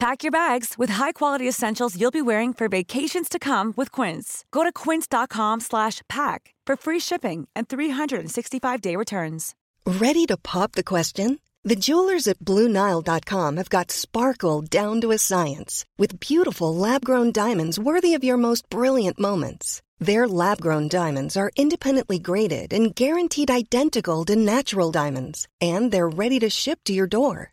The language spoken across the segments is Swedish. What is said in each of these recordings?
Pack your bags with high-quality essentials you'll be wearing for vacations to come with Quince. Go to quince.com/pack for free shipping and 365-day returns. Ready to pop the question? The jewelers at BlueNile.com have got sparkle down to a science with beautiful lab-grown diamonds worthy of your most brilliant moments. Their lab-grown diamonds are independently graded and guaranteed identical to natural diamonds, and they're ready to ship to your door.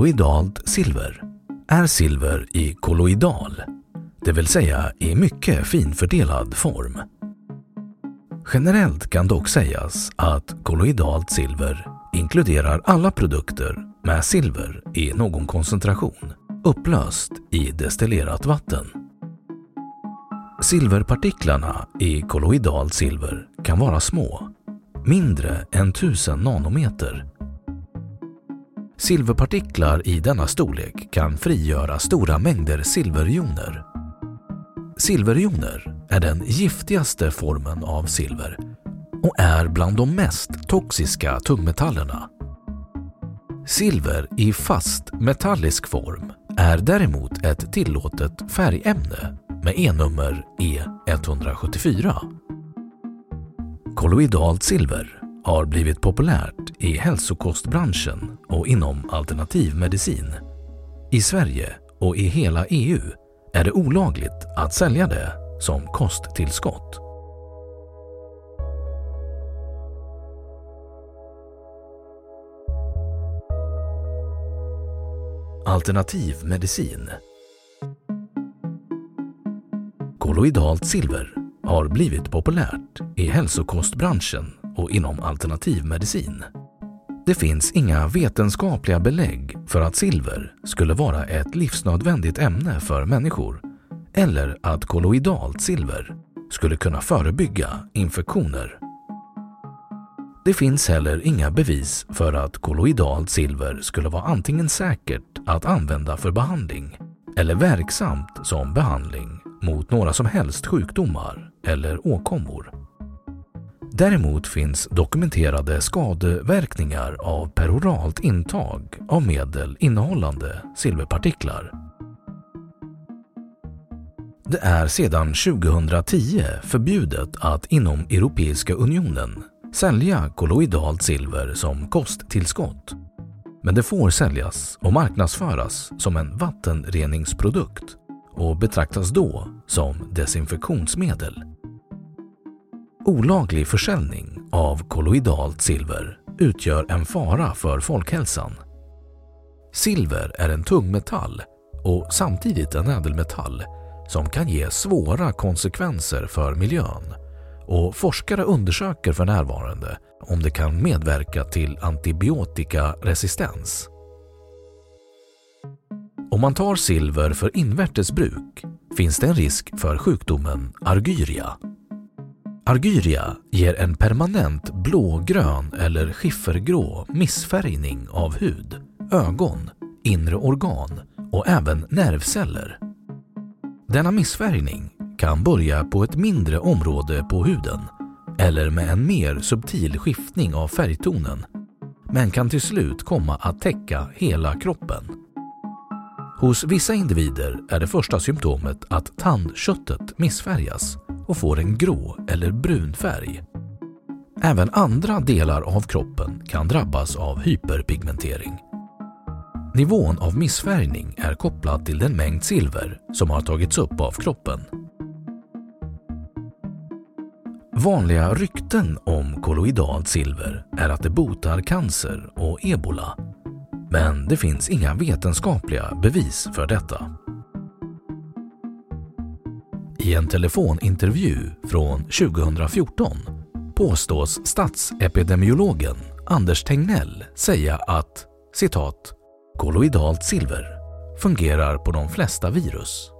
Kolloidalt silver är silver i kolloidal, det vill säga i mycket finfördelad form. Generellt kan dock sägas att kolloidalt silver inkluderar alla produkter med silver i någon koncentration upplöst i destillerat vatten. Silverpartiklarna i kolloidalt silver kan vara små, mindre än 1000 nanometer. Silverpartiklar i denna storlek kan frigöra stora mängder silverjoner. Silverjoner är den giftigaste formen av silver och är bland de mest toxiska tungmetallerna. Silver i fast metallisk form är däremot ett tillåtet färgämne med E-nummer E174. Kolloidalt silver har blivit populärt i hälsokostbranschen och inom alternativmedicin. I Sverige och i hela EU är det olagligt att sälja det som kosttillskott. Alternativmedicin Kolloidalt silver har blivit populärt i hälsokostbranschen och inom alternativmedicin. Det finns inga vetenskapliga belägg för att silver skulle vara ett livsnödvändigt ämne för människor eller att kolloidalt silver skulle kunna förebygga infektioner. Det finns heller inga bevis för att kolloidalt silver skulle vara antingen säkert att använda för behandling eller verksamt som behandling mot några som helst sjukdomar eller åkommor. Däremot finns dokumenterade skadeverkningar av peroralt intag av medel innehållande silverpartiklar. Det är sedan 2010 förbjudet att inom Europeiska unionen sälja kolloidalt silver som kosttillskott. Men det får säljas och marknadsföras som en vattenreningsprodukt och betraktas då som desinfektionsmedel. Olaglig försäljning av kolloidalt silver utgör en fara för folkhälsan. Silver är en tungmetall och samtidigt en ädelmetall som kan ge svåra konsekvenser för miljön och forskare undersöker för närvarande om det kan medverka till antibiotikaresistens. Om man tar silver för invärtes bruk finns det en risk för sjukdomen argyria. Argyria ger en permanent blågrön eller skiffergrå missfärgning av hud, ögon, inre organ och även nervceller. Denna missfärgning kan börja på ett mindre område på huden eller med en mer subtil skiftning av färgtonen men kan till slut komma att täcka hela kroppen. Hos vissa individer är det första symptomet att tandköttet missfärgas och får en grå eller brun färg. Även andra delar av kroppen kan drabbas av hyperpigmentering. Nivån av missfärgning är kopplad till den mängd silver som har tagits upp av kroppen. Vanliga rykten om kolloidalt silver är att det botar cancer och ebola. Men det finns inga vetenskapliga bevis för detta. I en telefonintervju från 2014 påstås statsepidemiologen Anders Tegnell säga att citat kolloidalt silver fungerar på de flesta virus.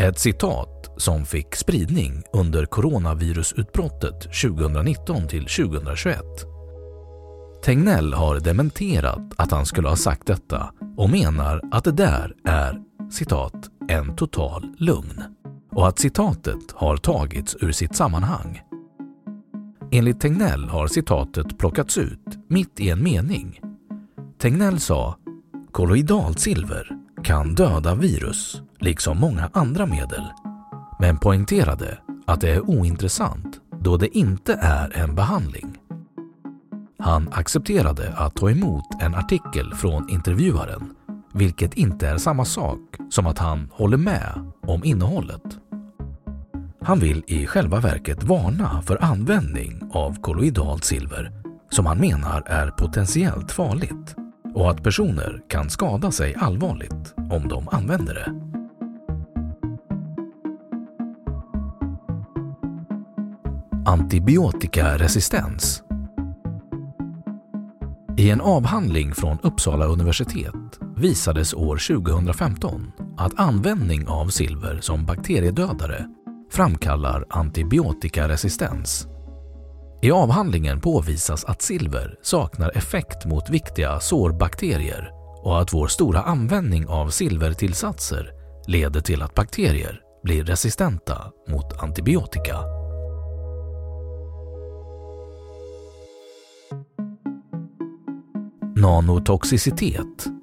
Ett citat som fick spridning under coronavirusutbrottet 2019 till 2021. Tegnell har dementerat att han skulle ha sagt detta och menar att det där är citat en total lugn och att citatet har tagits ur sitt sammanhang. Enligt Tegnell har citatet plockats ut mitt i en mening. Tegnell sa “Kolloidalt silver kan döda virus, liksom många andra medel, men poängterade att det är ointressant då det inte är en behandling. Han accepterade att ta emot en artikel från intervjuaren, vilket inte är samma sak som att han håller med om innehållet. Han vill i själva verket varna för användning av kolloidalt silver som han menar är potentiellt farligt och att personer kan skada sig allvarligt om de använder det. Antibiotikaresistens I en avhandling från Uppsala universitet visades år 2015 att användning av silver som bakteriedödare framkallar antibiotikaresistens. I avhandlingen påvisas att silver saknar effekt mot viktiga sårbakterier och att vår stora användning av silvertillsatser leder till att bakterier blir resistenta mot antibiotika. Nanotoxicitet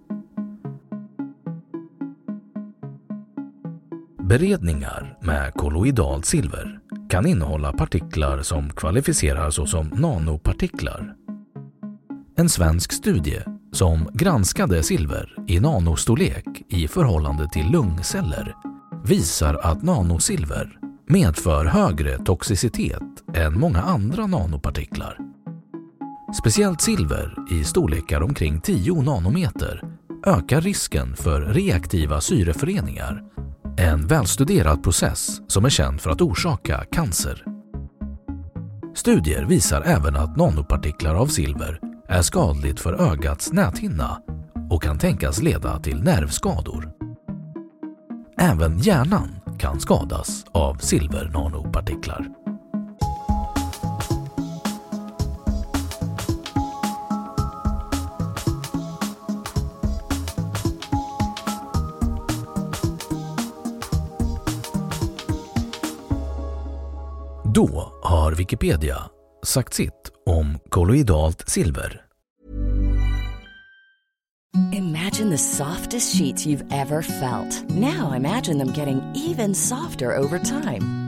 Beredningar med kolloidalt silver kan innehålla partiklar som kvalificerar såsom nanopartiklar. En svensk studie som granskade silver i nanostorlek i förhållande till lungceller visar att nanosilver medför högre toxicitet än många andra nanopartiklar. Speciellt silver i storlekar omkring 10 nanometer ökar risken för reaktiva syreföreningar en välstuderad process som är känd för att orsaka cancer. Studier visar även att nanopartiklar av silver är skadligt för ögats näthinna och kan tänkas leda till nervskador. Även hjärnan kan skadas av silvernanopartiklar. Då har Wikipedia sagt sitt om kolloidalt silver. Imagine the softest sheets you've ever felt. Now imagine them getting even softer over time.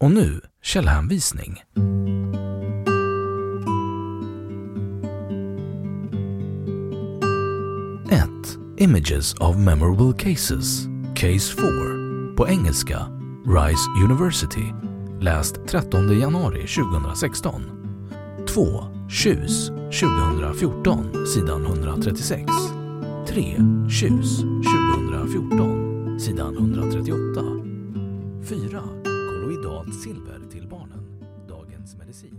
Och nu källhänvisning. Images of Memorable Cases, Case 4, på engelska, Rice University, läst 13 januari 2016. 2. Tjus 2014, sidan 136. 3. Tjus 2014, sidan 138. 4. Kolloidalt silver till barnen, Dagens Medicin.